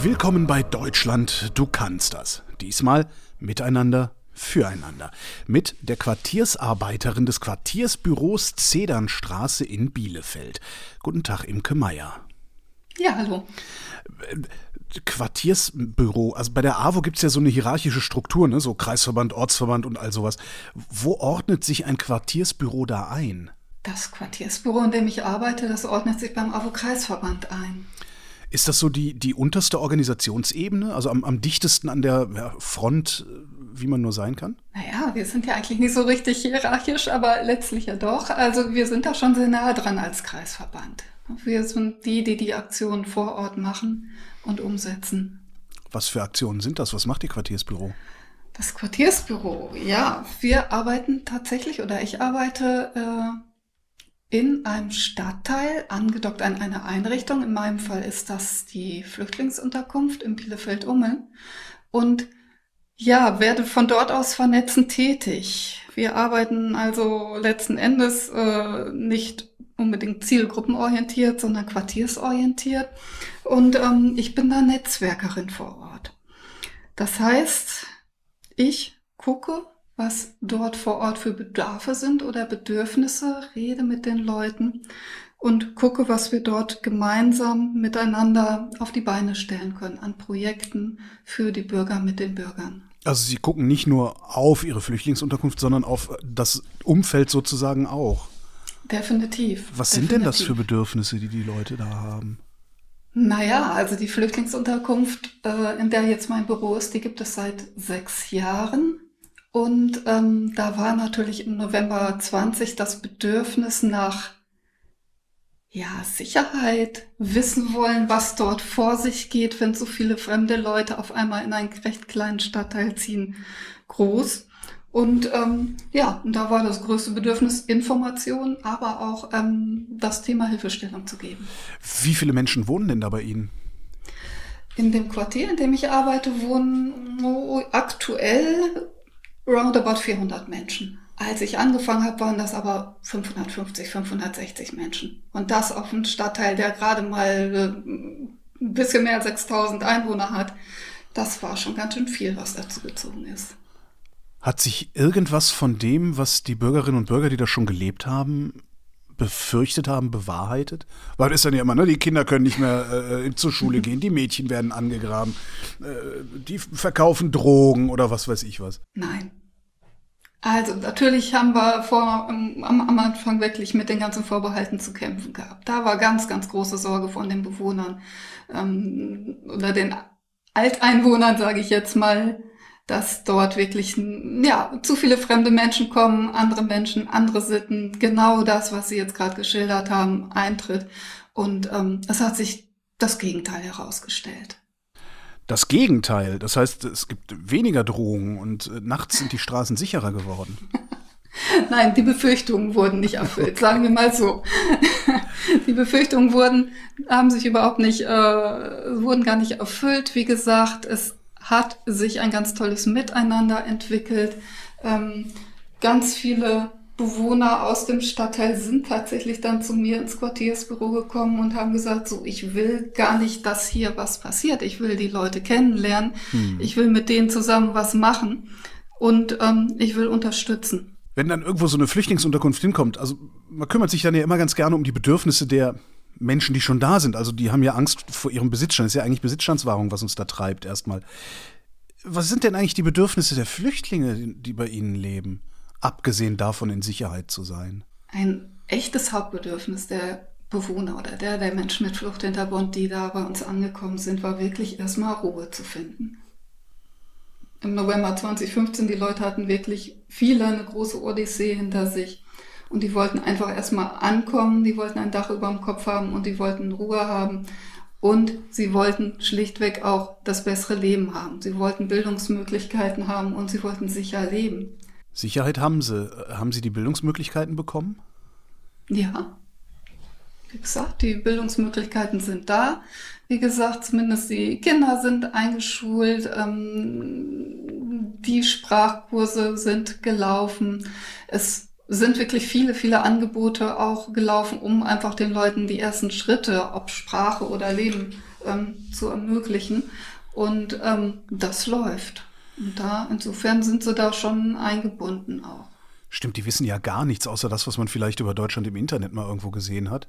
Willkommen bei Deutschland, du kannst das. Diesmal miteinander, füreinander. Mit der Quartiersarbeiterin des Quartiersbüros Zedernstraße in Bielefeld. Guten Tag, Imke Meier. Ja, hallo. Quartiersbüro, also bei der AWO gibt es ja so eine hierarchische Struktur, ne? so Kreisverband, Ortsverband und all sowas. Wo ordnet sich ein Quartiersbüro da ein? Das Quartiersbüro, in dem ich arbeite, das ordnet sich beim AWO-Kreisverband ein. Ist das so die, die unterste Organisationsebene, also am, am dichtesten an der ja, Front, wie man nur sein kann? Naja, wir sind ja eigentlich nicht so richtig hierarchisch, aber letztlich ja doch. Also wir sind da schon sehr nah dran als Kreisverband. Wir sind die, die die Aktionen vor Ort machen und umsetzen. Was für Aktionen sind das? Was macht Ihr Quartiersbüro? Das Quartiersbüro, ja, wir arbeiten tatsächlich oder ich arbeite äh, in einem Stadtteil, angedockt an eine Einrichtung. In meinem Fall ist das die Flüchtlingsunterkunft in Bielefeld-Ummeln. Und ja, werde von dort aus vernetzend tätig. Wir arbeiten also letzten Endes äh, nicht unbedingt zielgruppenorientiert, sondern quartiersorientiert. Und ähm, ich bin da Netzwerkerin vor Ort. Das heißt, ich gucke, was dort vor Ort für Bedarfe sind oder Bedürfnisse, rede mit den Leuten und gucke, was wir dort gemeinsam miteinander auf die Beine stellen können an Projekten für die Bürger mit den Bürgern. Also Sie gucken nicht nur auf Ihre Flüchtlingsunterkunft, sondern auf das Umfeld sozusagen auch. Definitiv. Was definitiv. sind denn das für Bedürfnisse, die die Leute da haben? Naja, also die Flüchtlingsunterkunft, äh, in der jetzt mein Büro ist, die gibt es seit sechs Jahren. Und ähm, da war natürlich im November 20 das Bedürfnis nach ja, Sicherheit, wissen wollen, was dort vor sich geht, wenn so viele fremde Leute auf einmal in einen recht kleinen Stadtteil ziehen, groß. Und ähm, ja, und da war das größte Bedürfnis Information, aber auch ähm, das Thema Hilfestellung zu geben. Wie viele Menschen wohnen denn da bei Ihnen? In dem Quartier, in dem ich arbeite, wohnen oh, aktuell roundabout 400 Menschen. Als ich angefangen habe, waren das aber 550, 560 Menschen. Und das auf einem Stadtteil, der gerade mal äh, ein bisschen mehr als 6000 Einwohner hat. Das war schon ganz schön viel, was dazu gezogen ist. Hat sich irgendwas von dem, was die Bürgerinnen und Bürger, die da schon gelebt haben, befürchtet haben, bewahrheitet? Weil es ist dann ja immer, ne, die Kinder können nicht mehr äh, zur Schule gehen, die Mädchen werden angegraben, äh, die verkaufen Drogen oder was weiß ich was. Nein. Also natürlich haben wir vor, am, am Anfang wirklich mit den ganzen Vorbehalten zu kämpfen gehabt. Da war ganz, ganz große Sorge von den Bewohnern ähm, oder den Alteinwohnern, sage ich jetzt mal, dass dort wirklich ja zu viele fremde Menschen kommen, andere Menschen, andere Sitten, genau das, was Sie jetzt gerade geschildert haben, eintritt. Und ähm, es hat sich das Gegenteil herausgestellt. Das Gegenteil. Das heißt, es gibt weniger Drohungen und äh, nachts sind die Straßen sicherer geworden. Nein, die Befürchtungen wurden nicht erfüllt, sagen wir mal so. die Befürchtungen wurden, haben sich überhaupt nicht, äh, wurden gar nicht erfüllt. Wie gesagt, es hat sich ein ganz tolles Miteinander entwickelt. Ähm, ganz viele Bewohner aus dem Stadtteil sind tatsächlich dann zu mir ins Quartiersbüro gekommen und haben gesagt, so, ich will gar nicht, dass hier was passiert. Ich will die Leute kennenlernen. Hm. Ich will mit denen zusammen was machen und ähm, ich will unterstützen. Wenn dann irgendwo so eine Flüchtlingsunterkunft hinkommt, also man kümmert sich dann ja immer ganz gerne um die Bedürfnisse der Menschen, die schon da sind. Also die haben ja Angst vor ihrem Besitzstand. Das ist ja eigentlich Besitzstandswahrung, was uns da treibt erstmal. Was sind denn eigentlich die Bedürfnisse der Flüchtlinge, die bei Ihnen leben? Abgesehen davon in Sicherheit zu sein? Ein echtes Hauptbedürfnis der Bewohner oder der, der Menschen mit Fluchthintergrund, die da bei uns angekommen sind, war wirklich erstmal Ruhe zu finden. Im November 2015, die Leute hatten wirklich viele eine große Odyssee hinter sich. Und die wollten einfach erstmal ankommen, die wollten ein Dach über dem Kopf haben und die wollten Ruhe haben. Und sie wollten schlichtweg auch das bessere Leben haben. Sie wollten Bildungsmöglichkeiten haben und sie wollten sicher leben. Sicherheit haben sie. Haben sie die Bildungsmöglichkeiten bekommen? Ja. Wie gesagt, die Bildungsmöglichkeiten sind da. Wie gesagt, zumindest die Kinder sind eingeschult, ähm, die Sprachkurse sind gelaufen. Es sind wirklich viele, viele Angebote auch gelaufen, um einfach den Leuten die ersten Schritte, ob Sprache oder Leben, ähm, zu ermöglichen. Und ähm, das läuft. Und da, insofern sind sie da schon eingebunden auch. Stimmt, die wissen ja gar nichts, außer das, was man vielleicht über Deutschland im Internet mal irgendwo gesehen hat.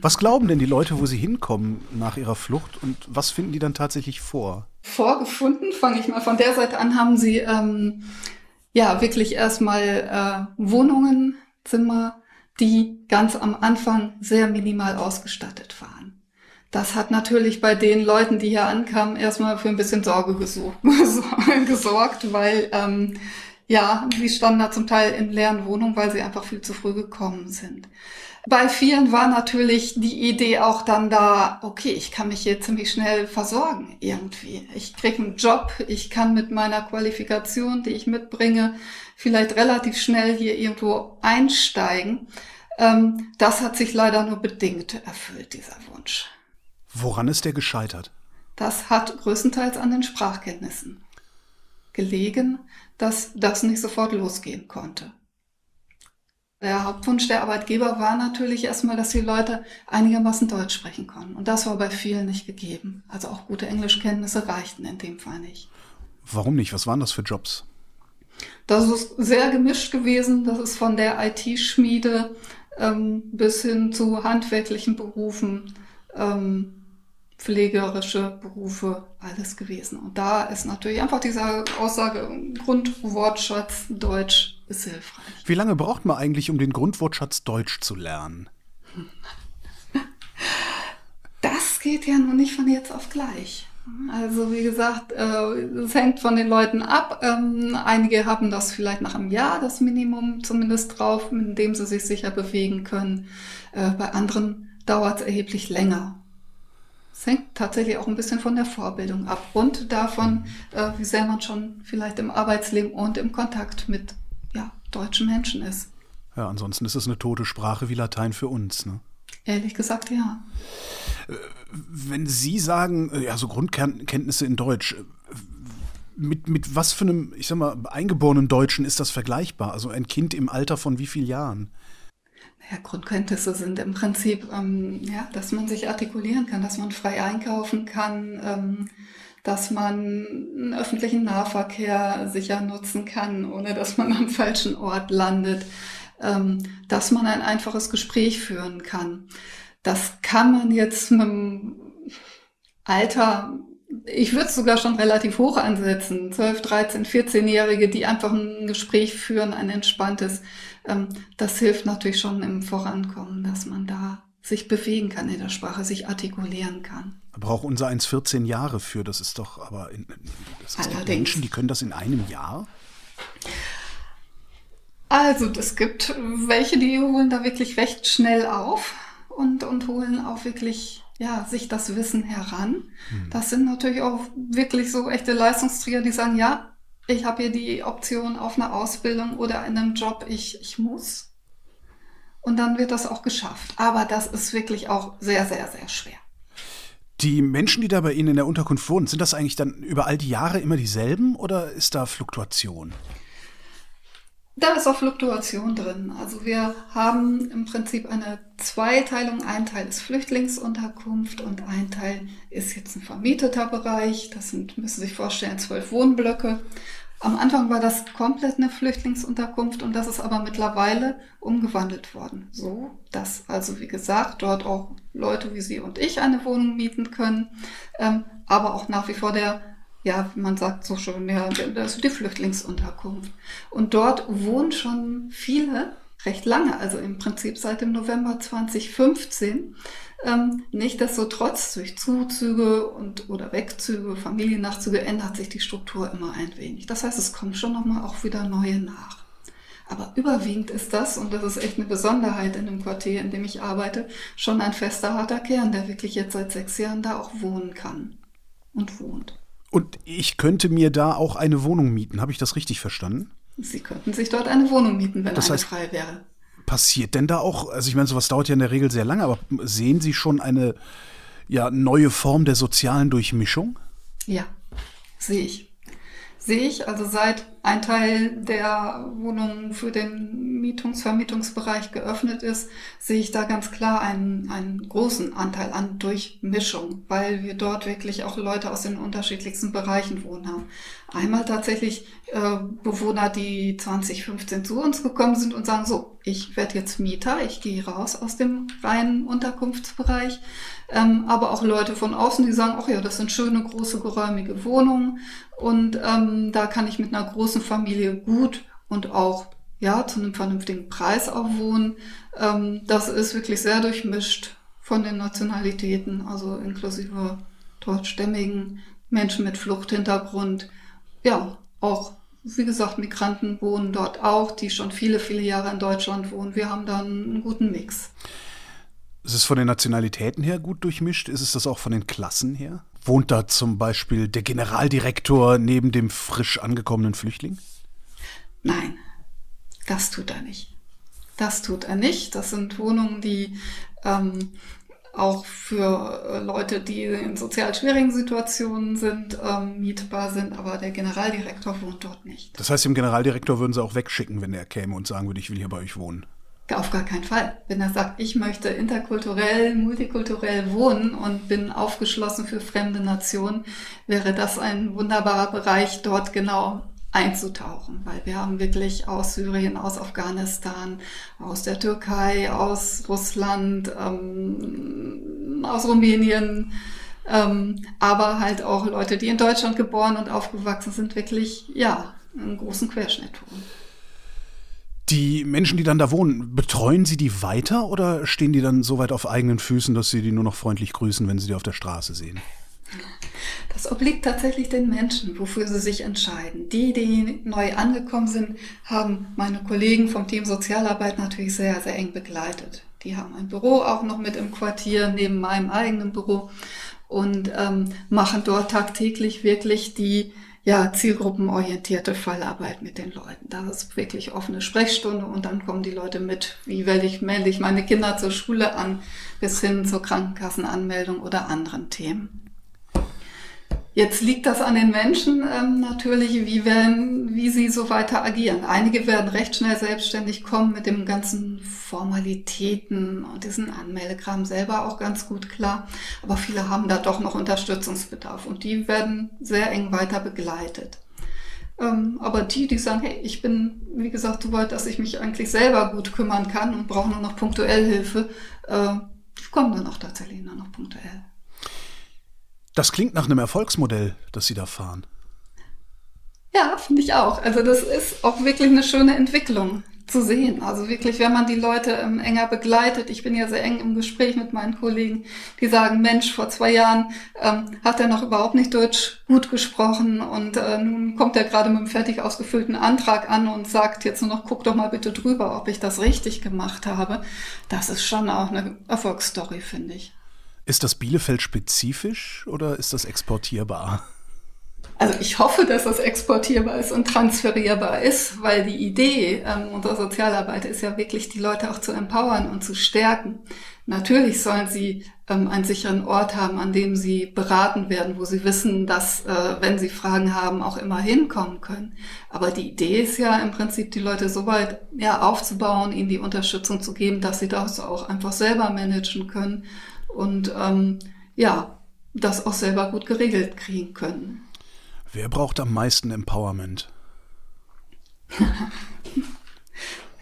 Was glauben denn die Leute, wo sie hinkommen nach ihrer Flucht und was finden die dann tatsächlich vor? Vorgefunden, fange ich mal von der Seite an, haben sie ähm, ja wirklich erstmal äh, Wohnungen, Zimmer, die ganz am Anfang sehr minimal ausgestattet waren. Das hat natürlich bei den Leuten, die hier ankamen, erstmal für ein bisschen Sorge gesorgt, weil ähm, ja, die standen da zum Teil in leeren Wohnungen, weil sie einfach viel zu früh gekommen sind. Bei vielen war natürlich die Idee auch dann da, okay, ich kann mich hier ziemlich schnell versorgen irgendwie. Ich kriege einen Job, ich kann mit meiner Qualifikation, die ich mitbringe, vielleicht relativ schnell hier irgendwo einsteigen. Ähm, das hat sich leider nur bedingt erfüllt, dieser Wunsch. Woran ist der gescheitert? Das hat größtenteils an den Sprachkenntnissen gelegen, dass das nicht sofort losgehen konnte. Der Hauptwunsch der Arbeitgeber war natürlich erstmal, dass die Leute einigermaßen Deutsch sprechen konnten. Und das war bei vielen nicht gegeben. Also auch gute Englischkenntnisse reichten in dem Fall nicht. Warum nicht? Was waren das für Jobs? Das ist sehr gemischt gewesen. Das ist von der IT-Schmiede ähm, bis hin zu handwerklichen Berufen, ähm, pflegerische Berufe, alles gewesen. Und da ist natürlich einfach diese Aussage, Grundwortschatz Deutsch ist hilfreich. Wie lange braucht man eigentlich, um den Grundwortschatz Deutsch zu lernen? Das geht ja nun nicht von jetzt auf gleich. Also wie gesagt, äh, es hängt von den Leuten ab. Ähm, einige haben das vielleicht nach einem Jahr, das Minimum zumindest drauf, mit dem sie sich sicher bewegen können. Äh, bei anderen dauert es erheblich länger. Es hängt tatsächlich auch ein bisschen von der Vorbildung ab und davon, äh, wie sehr man schon vielleicht im Arbeitsleben und im Kontakt mit ja, deutschen Menschen ist. Ja, ansonsten ist es eine tote Sprache wie Latein für uns, ne? Ehrlich gesagt, ja. Äh, wenn Sie sagen, äh, ja, so Grundkenntnisse in Deutsch, äh, mit, mit was für einem, ich sag mal, eingeborenen Deutschen ist das vergleichbar? Also ein Kind im Alter von wie vielen Jahren? Ja, Grundkenntnisse sind im Prinzip, ähm, ja, dass man sich artikulieren kann, dass man frei einkaufen kann, ähm, dass man einen öffentlichen Nahverkehr sicher nutzen kann, ohne dass man am falschen Ort landet, ähm, dass man ein einfaches Gespräch führen kann. Das kann man jetzt mit dem Alter, ich würde es sogar schon relativ hoch ansetzen, 12, 13, 14-Jährige, die einfach ein Gespräch führen, ein entspanntes. Ähm, das hilft natürlich schon im Vorankommen, dass man da sich bewegen kann in der Sprache, sich artikulieren kann. Braucht unser eins 14 Jahre für, das ist doch aber in, das ist Allerdings. Menschen, die können das in einem Jahr? Also es gibt welche, die holen da wirklich recht schnell auf und, und holen auch wirklich ja, sich das Wissen heran. Hm. Das sind natürlich auch wirklich so echte Leistungsträger, die sagen, ja, ich habe hier die Option auf eine Ausbildung oder in einem Job, ich, ich muss und dann wird das auch geschafft. Aber das ist wirklich auch sehr, sehr, sehr schwer. Die Menschen, die da bei Ihnen in der Unterkunft wohnen, sind das eigentlich dann über all die Jahre immer dieselben oder ist da Fluktuation? Da ist auch Fluktuation drin. Also wir haben im Prinzip eine Zweiteilung. Ein Teil ist Flüchtlingsunterkunft und ein Teil ist jetzt ein vermieteter Bereich. Das sind, müssen Sie sich vorstellen, zwölf Wohnblöcke. Am Anfang war das komplett eine Flüchtlingsunterkunft und das ist aber mittlerweile umgewandelt worden. So, dass also, wie gesagt, dort auch Leute wie Sie und ich eine Wohnung mieten können, ähm, aber auch nach wie vor der, ja, man sagt so schon, ja, das ist die Flüchtlingsunterkunft. Und dort wohnen schon viele recht lange, also im Prinzip seit dem November 2015. Ähm, Nichtsdestotrotz durch Zuzüge und oder Wegzüge, Familiennachzüge ändert sich die Struktur immer ein wenig. Das heißt, es kommen schon nochmal auch wieder neue nach. Aber überwiegend ist das, und das ist echt eine Besonderheit in dem Quartier, in dem ich arbeite, schon ein fester, harter Kern, der wirklich jetzt seit sechs Jahren da auch wohnen kann und wohnt. Und ich könnte mir da auch eine Wohnung mieten. Habe ich das richtig verstanden? Sie könnten sich dort eine Wohnung mieten, wenn das heißt, frei wäre passiert denn da auch, also ich meine, sowas dauert ja in der Regel sehr lange, aber sehen Sie schon eine ja, neue Form der sozialen Durchmischung? Ja, sehe ich. Sehe ich, also seit ein Teil der Wohnungen für den Mietungs-Vermietungsbereich geöffnet ist, sehe ich da ganz klar einen, einen großen Anteil an Durchmischung, weil wir dort wirklich auch Leute aus den unterschiedlichsten Bereichen wohnen haben. Einmal tatsächlich äh, Bewohner, die 2015 zu uns gekommen sind und sagen, so, ich werde jetzt Mieter, ich gehe raus aus dem reinen Unterkunftsbereich. Ähm, aber auch Leute von außen, die sagen, ach ja, das sind schöne, große, geräumige Wohnungen und ähm, da kann ich mit einer großen Familie gut und auch ja zu einem vernünftigen Preis auch wohnen. Ähm, das ist wirklich sehr durchmischt von den Nationalitäten, also inklusive deutschstämmigen Menschen mit Fluchthintergrund. Ja, auch wie gesagt, Migranten wohnen dort auch, die schon viele, viele Jahre in Deutschland wohnen. Wir haben da einen guten Mix. Ist es von den Nationalitäten her gut durchmischt? Ist es das auch von den Klassen her? Wohnt da zum Beispiel der Generaldirektor neben dem frisch angekommenen Flüchtling? Nein, das tut er nicht. Das tut er nicht. Das sind Wohnungen, die ähm, auch für äh, Leute, die in sozial schwierigen Situationen sind, ähm, mietbar sind, aber der Generaldirektor wohnt dort nicht. Das heißt, dem Generaldirektor würden Sie auch wegschicken, wenn er käme und sagen würde, ich will hier bei euch wohnen. Auf gar keinen Fall. Wenn er sagt, ich möchte interkulturell, multikulturell wohnen und bin aufgeschlossen für fremde Nationen, wäre das ein wunderbarer Bereich, dort genau einzutauchen, weil wir haben wirklich aus Syrien, aus Afghanistan, aus der Türkei, aus Russland, ähm, aus Rumänien, ähm, aber halt auch Leute, die in Deutschland geboren und aufgewachsen sind, wirklich, ja, einen großen Querschnitt tun. Die Menschen, die dann da wohnen, betreuen Sie die weiter oder stehen die dann so weit auf eigenen Füßen, dass Sie die nur noch freundlich grüßen, wenn Sie die auf der Straße sehen? Das obliegt tatsächlich den Menschen, wofür sie sich entscheiden. Die, die neu angekommen sind, haben meine Kollegen vom Team Sozialarbeit natürlich sehr, sehr eng begleitet. Die haben ein Büro auch noch mit im Quartier neben meinem eigenen Büro und ähm, machen dort tagtäglich wirklich die ja, zielgruppenorientierte Fallarbeit mit den Leuten. Da ist wirklich offene Sprechstunde und dann kommen die Leute mit, wie werde ich, melde ich meine Kinder zur Schule an, bis hin zur Krankenkassenanmeldung oder anderen Themen. Jetzt liegt das an den Menschen ähm, natürlich, wie, werden, wie sie so weiter agieren. Einige werden recht schnell selbstständig kommen mit dem ganzen Formalitäten und diesen Anmeldekram selber auch ganz gut klar. Aber viele haben da doch noch Unterstützungsbedarf und die werden sehr eng weiter begleitet. Ähm, aber die, die sagen, hey, ich bin, wie gesagt, so weit, dass ich mich eigentlich selber gut kümmern kann und brauche nur noch punktuell Hilfe, äh, die kommen dann auch tatsächlich nur noch punktuell. Das klingt nach einem Erfolgsmodell, das Sie da fahren. Ja, finde ich auch. Also das ist auch wirklich eine schöne Entwicklung zu sehen. Also wirklich, wenn man die Leute ähm, enger begleitet. Ich bin ja sehr eng im Gespräch mit meinen Kollegen, die sagen, Mensch, vor zwei Jahren ähm, hat er noch überhaupt nicht Deutsch gut gesprochen und äh, nun kommt er gerade mit einem fertig ausgefüllten Antrag an und sagt jetzt nur noch, guck doch mal bitte drüber, ob ich das richtig gemacht habe. Das ist schon auch eine Erfolgsstory, finde ich. Ist das Bielefeld spezifisch oder ist das exportierbar? Also ich hoffe, dass das exportierbar ist und transferierbar ist, weil die Idee ähm, unserer Sozialarbeit ist ja wirklich, die Leute auch zu empowern und zu stärken. Natürlich sollen sie ähm, einen sicheren Ort haben, an dem sie beraten werden, wo sie wissen, dass, äh, wenn sie Fragen haben, auch immer hinkommen können. Aber die Idee ist ja im Prinzip, die Leute so weit ja, aufzubauen, ihnen die Unterstützung zu geben, dass sie das auch einfach selber managen können und ähm, ja, das auch selber gut geregelt kriegen können. Wer braucht am meisten Empowerment?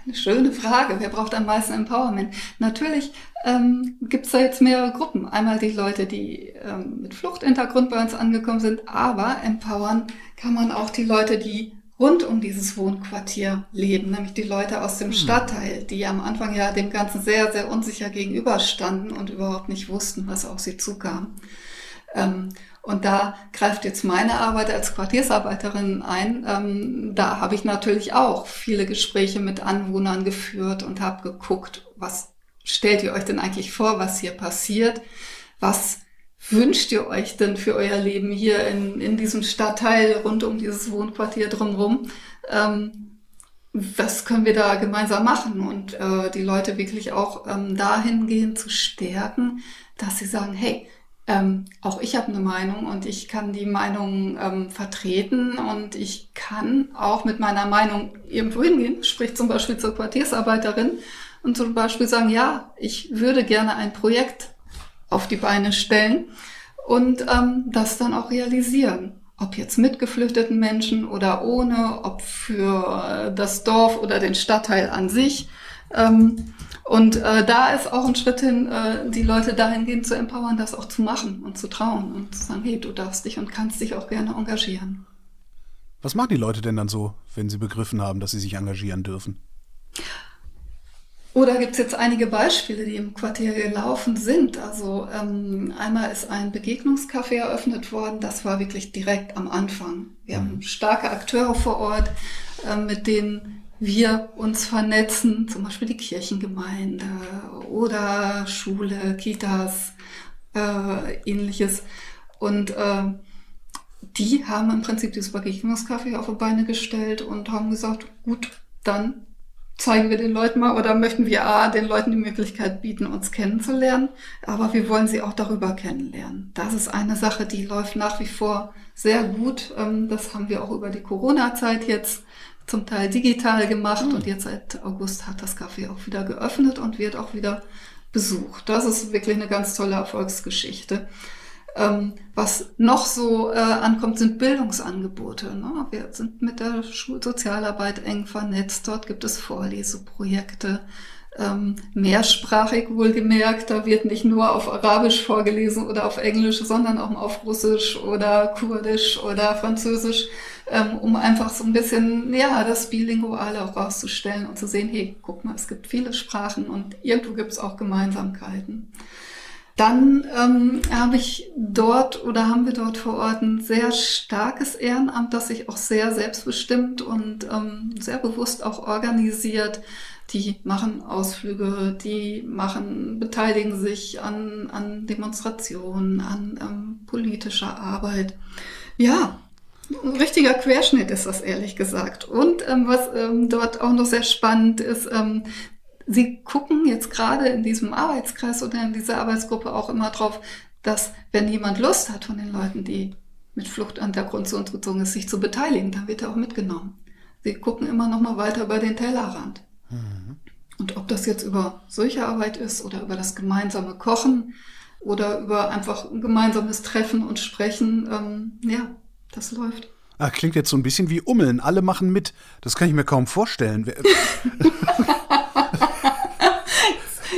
Eine schöne Frage. Wer braucht am meisten Empowerment? Natürlich ähm, gibt es da jetzt mehrere Gruppen. Einmal die Leute, die ähm, mit Fluchthintergrund bei uns angekommen sind, aber empowern kann man auch die Leute, die rund um dieses Wohnquartier leben, nämlich die Leute aus dem hm. Stadtteil, die am Anfang ja dem Ganzen sehr, sehr unsicher gegenüberstanden und überhaupt nicht wussten, was auf sie zukam. Ähm, und da greift jetzt meine Arbeit als Quartiersarbeiterin ein. Ähm, da habe ich natürlich auch viele Gespräche mit Anwohnern geführt und habe geguckt, was stellt ihr euch denn eigentlich vor, was hier passiert? Was wünscht ihr euch denn für euer Leben hier in, in diesem Stadtteil rund um dieses Wohnquartier drumherum? Ähm, was können wir da gemeinsam machen und äh, die Leute wirklich auch ähm, dahingehend zu stärken, dass sie sagen, hey, ähm, auch ich habe eine Meinung und ich kann die Meinung ähm, vertreten und ich kann auch mit meiner Meinung irgendwo hingehen, sprich zum Beispiel zur Quartiersarbeiterin und zum Beispiel sagen, ja, ich würde gerne ein Projekt auf die Beine stellen und ähm, das dann auch realisieren. Ob jetzt mit geflüchteten Menschen oder ohne, ob für äh, das Dorf oder den Stadtteil an sich. Ähm, und äh, da ist auch ein Schritt hin, äh, die Leute dahingehend zu empowern, das auch zu machen und zu trauen und zu sagen, hey, du darfst dich und kannst dich auch gerne engagieren. Was machen die Leute denn dann so, wenn sie begriffen haben, dass sie sich engagieren dürfen? Oder gibt es jetzt einige Beispiele, die im Quartier gelaufen sind? Also ähm, einmal ist ein Begegnungscafé eröffnet worden, das war wirklich direkt am Anfang. Wir mhm. haben starke Akteure vor Ort, äh, mit denen wir uns vernetzen, zum Beispiel die Kirchengemeinde oder Schule, Kitas, äh, ähnliches. Und äh, die haben im Prinzip dieses Begegnungscafé auf die Beine gestellt und haben gesagt, gut, dann zeigen wir den Leuten mal oder möchten wir A, den Leuten die Möglichkeit bieten, uns kennenzulernen, aber wir wollen sie auch darüber kennenlernen. Das ist eine Sache, die läuft nach wie vor sehr gut. Ähm, das haben wir auch über die Corona-Zeit jetzt zum Teil digital gemacht mhm. und jetzt seit August hat das Café auch wieder geöffnet und wird auch wieder besucht. Das ist wirklich eine ganz tolle Erfolgsgeschichte. Ähm, was noch so äh, ankommt, sind Bildungsangebote. Ne? Wir sind mit der Schulsozialarbeit eng vernetzt. Dort gibt es Vorleseprojekte, ähm, mehrsprachig wohlgemerkt. Da wird nicht nur auf Arabisch vorgelesen oder auf Englisch, sondern auch auf Russisch oder Kurdisch oder Französisch ähm, um einfach so ein bisschen, ja, das Bilinguale auch rauszustellen und zu sehen, hey, guck mal, es gibt viele Sprachen und irgendwo gibt es auch Gemeinsamkeiten. Dann ähm, habe ich dort oder haben wir dort vor Ort ein sehr starkes Ehrenamt, das sich auch sehr selbstbestimmt und ähm, sehr bewusst auch organisiert. Die machen Ausflüge, die machen, beteiligen sich an, an Demonstrationen, an ähm, politischer Arbeit. Ja, ein richtiger Querschnitt ist das ehrlich gesagt. Und ähm, was ähm, dort auch noch sehr spannend ist, ähm, Sie gucken jetzt gerade in diesem Arbeitskreis oder in dieser Arbeitsgruppe auch immer drauf, dass wenn jemand Lust hat von den Leuten, die mit Fluchtantergrund zu uns gezogen ist, sich zu beteiligen, dann wird er auch mitgenommen. Sie gucken immer noch mal weiter über den Tellerrand. Mhm. Und ob das jetzt über solche Arbeit ist oder über das gemeinsame Kochen oder über einfach ein gemeinsames Treffen und Sprechen, ähm, ja, das läuft. Ah, klingt jetzt so ein bisschen wie Ummeln. Alle machen mit. Das kann ich mir kaum vorstellen.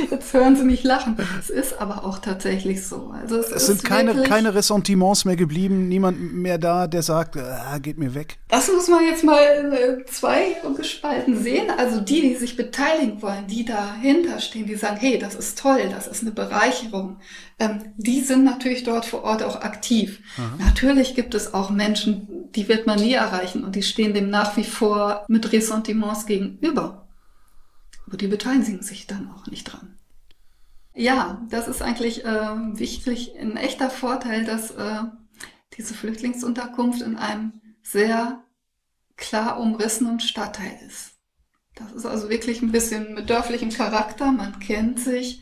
Jetzt hören Sie mich lachen. Es ist aber auch tatsächlich so. Also es, es sind keine, keine Ressentiments mehr geblieben, niemand mehr da, der sagt, ah, geht mir weg. Das muss man jetzt mal äh, zwei gespalten sehen. Also die, die sich beteiligen wollen, die dahinter stehen, die sagen, hey, das ist toll, das ist eine Bereicherung, ähm, die sind natürlich dort vor Ort auch aktiv. Aha. Natürlich gibt es auch Menschen, die wird man nie erreichen und die stehen dem nach wie vor mit Ressentiments gegenüber. Aber die beteiligen sich dann auch nicht dran. Ja, das ist eigentlich äh, wichtig, ein echter Vorteil, dass äh, diese Flüchtlingsunterkunft in einem sehr klar umrissenen Stadtteil ist. Das ist also wirklich ein bisschen mit dörflichem Charakter, man kennt sich,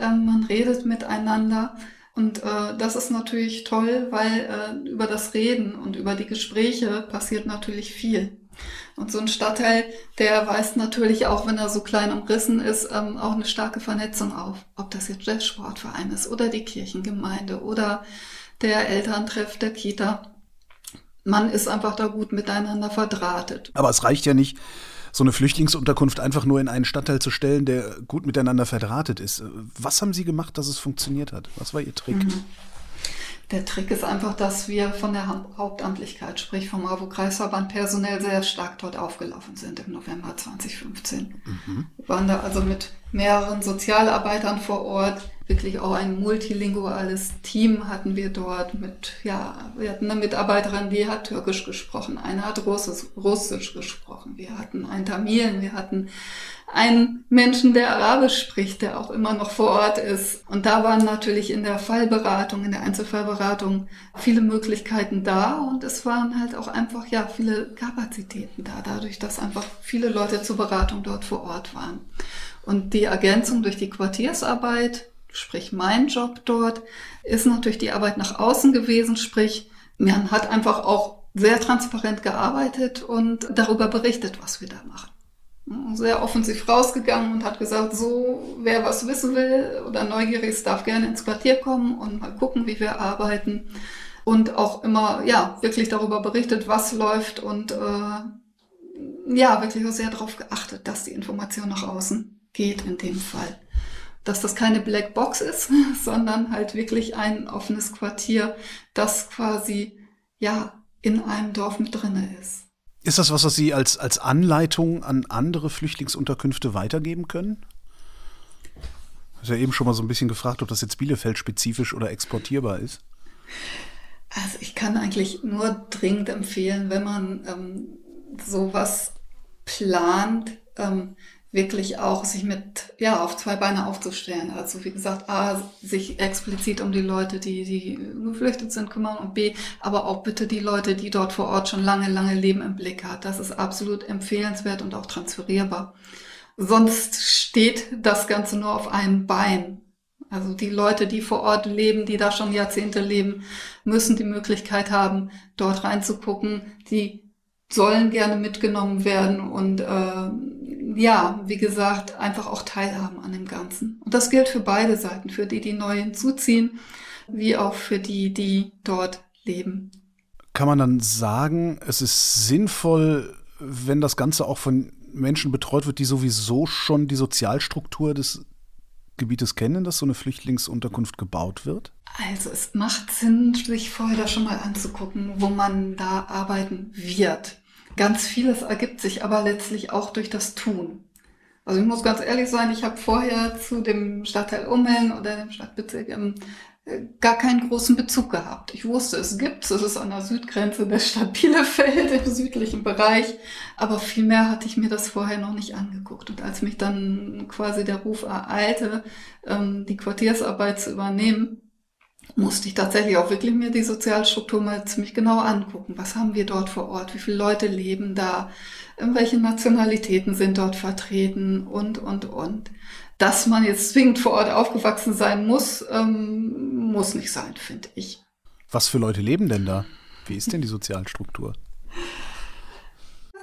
äh, man redet miteinander. Und äh, das ist natürlich toll, weil äh, über das Reden und über die Gespräche passiert natürlich viel. Und so ein Stadtteil, der weist natürlich auch, wenn er so klein umrissen ist, ähm, auch eine starke Vernetzung auf. Ob das jetzt der Sportverein ist oder die Kirchengemeinde oder der Elterntreff der Kita. Man ist einfach da gut miteinander verdrahtet. Aber es reicht ja nicht, so eine Flüchtlingsunterkunft einfach nur in einen Stadtteil zu stellen, der gut miteinander verdrahtet ist. Was haben Sie gemacht, dass es funktioniert hat? Was war Ihr Trick? Mhm. Der Trick ist einfach, dass wir von der Hauptamtlichkeit, sprich vom AWO-Kreisverband personell sehr stark dort aufgelaufen sind im November 2015. Mhm. Wir waren da also mit mehreren Sozialarbeitern vor Ort, wirklich auch ein multilinguales Team hatten wir dort mit, ja, wir hatten eine Mitarbeiterin, die hat Türkisch gesprochen, eine hat Russisch, Russisch gesprochen, wir hatten einen Tamilen, wir hatten einen Menschen, der Arabisch spricht, der auch immer noch vor Ort ist. Und da waren natürlich in der Fallberatung, in der Einzelfallberatung viele Möglichkeiten da und es waren halt auch einfach, ja, viele Kapazitäten da, dadurch, dass einfach viele Leute zur Beratung dort vor Ort waren. Und die Ergänzung durch die Quartiersarbeit, Sprich, mein Job dort ist natürlich die Arbeit nach außen gewesen, sprich, man hat einfach auch sehr transparent gearbeitet und darüber berichtet, was wir da machen. Sehr offensiv rausgegangen und hat gesagt, so, wer was wissen will oder neugierig ist, darf gerne ins Quartier kommen und mal gucken, wie wir arbeiten. Und auch immer, ja, wirklich darüber berichtet, was läuft und äh, ja, wirklich auch sehr darauf geachtet, dass die Information nach außen geht in dem Fall. Dass das keine Black Box ist, sondern halt wirklich ein offenes Quartier, das quasi, ja, in einem Dorf mit drinne ist. Ist das was, was Sie als, als Anleitung an andere Flüchtlingsunterkünfte weitergeben können? Ich habe ja eben schon mal so ein bisschen gefragt, ob das jetzt Bielefeld spezifisch oder exportierbar ist. Also ich kann eigentlich nur dringend empfehlen, wenn man ähm, sowas plant, ähm, wirklich auch sich mit, ja, auf zwei Beine aufzustellen. Also wie gesagt, A, sich explizit um die Leute, die, die geflüchtet sind, kümmern und B, aber auch bitte die Leute, die dort vor Ort schon lange, lange leben im Blick hat. Das ist absolut empfehlenswert und auch transferierbar. Sonst steht das Ganze nur auf einem Bein. Also die Leute, die vor Ort leben, die da schon Jahrzehnte leben, müssen die Möglichkeit haben, dort reinzugucken. Die sollen gerne mitgenommen werden und äh, ja, wie gesagt, einfach auch teilhaben an dem Ganzen. Und das gilt für beide Seiten, für die, die neu hinzuziehen, wie auch für die, die dort leben. Kann man dann sagen, es ist sinnvoll, wenn das Ganze auch von Menschen betreut wird, die sowieso schon die Sozialstruktur des Gebietes kennen, dass so eine Flüchtlingsunterkunft gebaut wird? Also es macht Sinn, sich vorher da schon mal anzugucken, wo man da arbeiten wird. Ganz vieles ergibt sich aber letztlich auch durch das Tun. Also ich muss ganz ehrlich sein, ich habe vorher zu dem Stadtteil Ummeln oder dem Stadtbezirk ähm, gar keinen großen Bezug gehabt. Ich wusste, es gibt es, ist an der Südgrenze der Stadt Bielefeld im südlichen Bereich, aber vielmehr hatte ich mir das vorher noch nicht angeguckt. Und als mich dann quasi der Ruf ereilte, ähm, die Quartiersarbeit zu übernehmen, musste ich tatsächlich auch wirklich mir die Sozialstruktur mal ziemlich genau angucken. Was haben wir dort vor Ort? Wie viele Leute leben da? Welche Nationalitäten sind dort vertreten? Und, und, und. Dass man jetzt zwingend vor Ort aufgewachsen sein muss, ähm, muss nicht sein, finde ich. Was für Leute leben denn da? Wie ist denn die Sozialstruktur?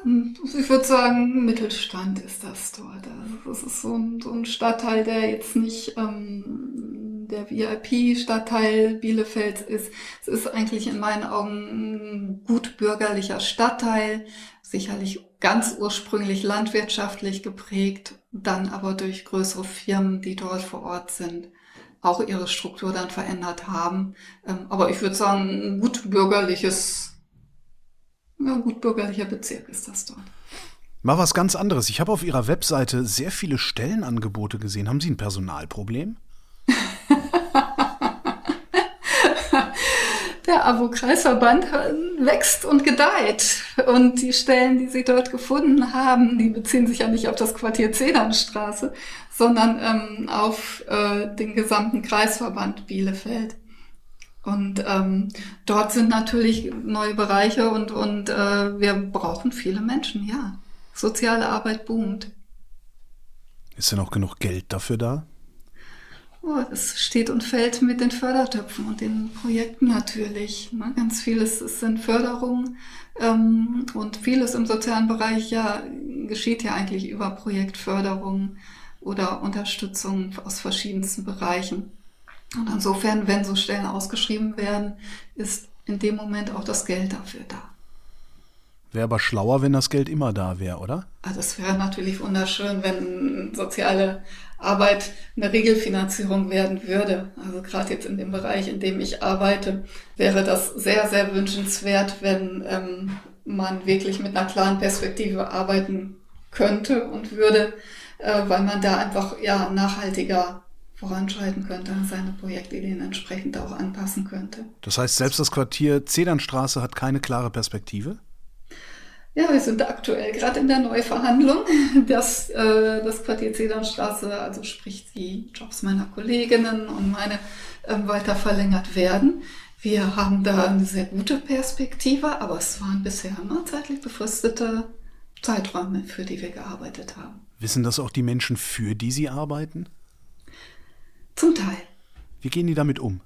Ich würde sagen, Mittelstand ist das dort. Also das ist so ein, so ein Stadtteil, der jetzt nicht ähm, der VIP-Stadtteil Bielefelds ist. Es ist eigentlich in meinen Augen ein gut bürgerlicher Stadtteil, sicherlich ganz ursprünglich landwirtschaftlich geprägt, dann aber durch größere Firmen, die dort vor Ort sind, auch ihre Struktur dann verändert haben. Ähm, aber ich würde sagen, ein gut bürgerliches, ja, gut bürgerlicher Bezirk ist das dort. Mal was ganz anderes. Ich habe auf Ihrer Webseite sehr viele Stellenangebote gesehen. Haben Sie ein Personalproblem? Der AWO-Kreisverband wächst und gedeiht. Und die Stellen, die sie dort gefunden haben, die beziehen sich ja nicht auf das Quartier Zedernstraße, sondern ähm, auf äh, den gesamten Kreisverband Bielefeld. Und ähm, dort sind natürlich neue Bereiche und, und äh, wir brauchen viele Menschen, ja. Soziale Arbeit boomt. Ist denn auch genug Geld dafür da? Oh, das steht und fällt mit den Fördertöpfen und den Projekten natürlich. Ne? Ganz vieles sind Förderungen ähm, und vieles im sozialen Bereich ja geschieht ja eigentlich über Projektförderung oder Unterstützung aus verschiedensten Bereichen. Und insofern, wenn so Stellen ausgeschrieben werden, ist in dem Moment auch das Geld dafür da. Wäre aber schlauer, wenn das Geld immer da wäre, oder? Also es wäre natürlich wunderschön, wenn soziale Arbeit eine Regelfinanzierung werden würde. Also gerade jetzt in dem Bereich, in dem ich arbeite, wäre das sehr, sehr wünschenswert, wenn ähm, man wirklich mit einer klaren Perspektive arbeiten könnte und würde, äh, weil man da einfach ja nachhaltiger voranschreiten könnte, seine Projektideen entsprechend auch anpassen könnte. Das heißt, selbst das Quartier Zedernstraße hat keine klare Perspektive? Ja, wir sind aktuell gerade in der Neuverhandlung, dass äh, das Quartier Zedernstraße, also sprich die Jobs meiner Kolleginnen und meine äh, weiter verlängert werden. Wir haben da eine sehr gute Perspektive, aber es waren bisher immer zeitlich befristete Zeiträume, für die wir gearbeitet haben. Wissen das auch die Menschen, für die Sie arbeiten? Zum Teil. Wie gehen die damit um?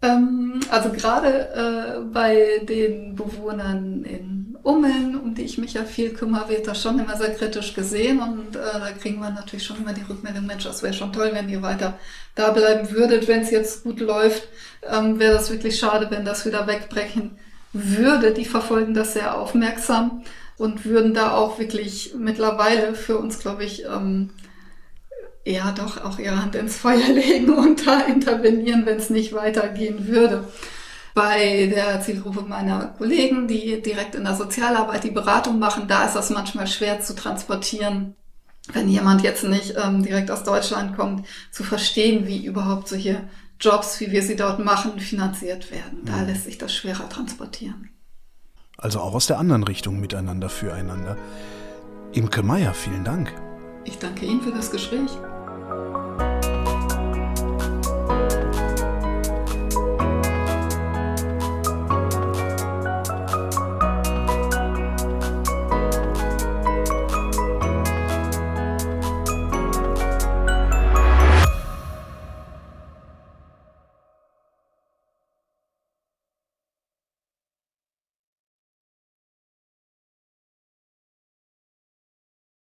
Ähm, also gerade äh, bei den Bewohnern in Ummeln, um die ich mich ja viel kümmere, wird das schon immer sehr kritisch gesehen und äh, da kriegen wir natürlich schon immer die Rückmeldung, Mensch, das wäre schon toll, wenn ihr weiter da bleiben würdet, wenn es jetzt gut läuft, ähm, wäre das wirklich schade, wenn das wieder wegbrechen würde. Die verfolgen das sehr aufmerksam und würden da auch wirklich mittlerweile für uns, glaube ich, ähm, ja doch auch ihre Hand ins Feuer legen und da intervenieren, wenn es nicht weitergehen würde. Bei der Zielgruppe meiner Kollegen, die direkt in der Sozialarbeit die Beratung machen, da ist das manchmal schwer zu transportieren, wenn jemand jetzt nicht ähm, direkt aus Deutschland kommt, zu verstehen, wie überhaupt solche Jobs, wie wir sie dort machen, finanziert werden. Da mhm. lässt sich das schwerer transportieren. Also auch aus der anderen Richtung miteinander füreinander. Imke Meier, vielen Dank. Ich danke Ihnen für das Gespräch.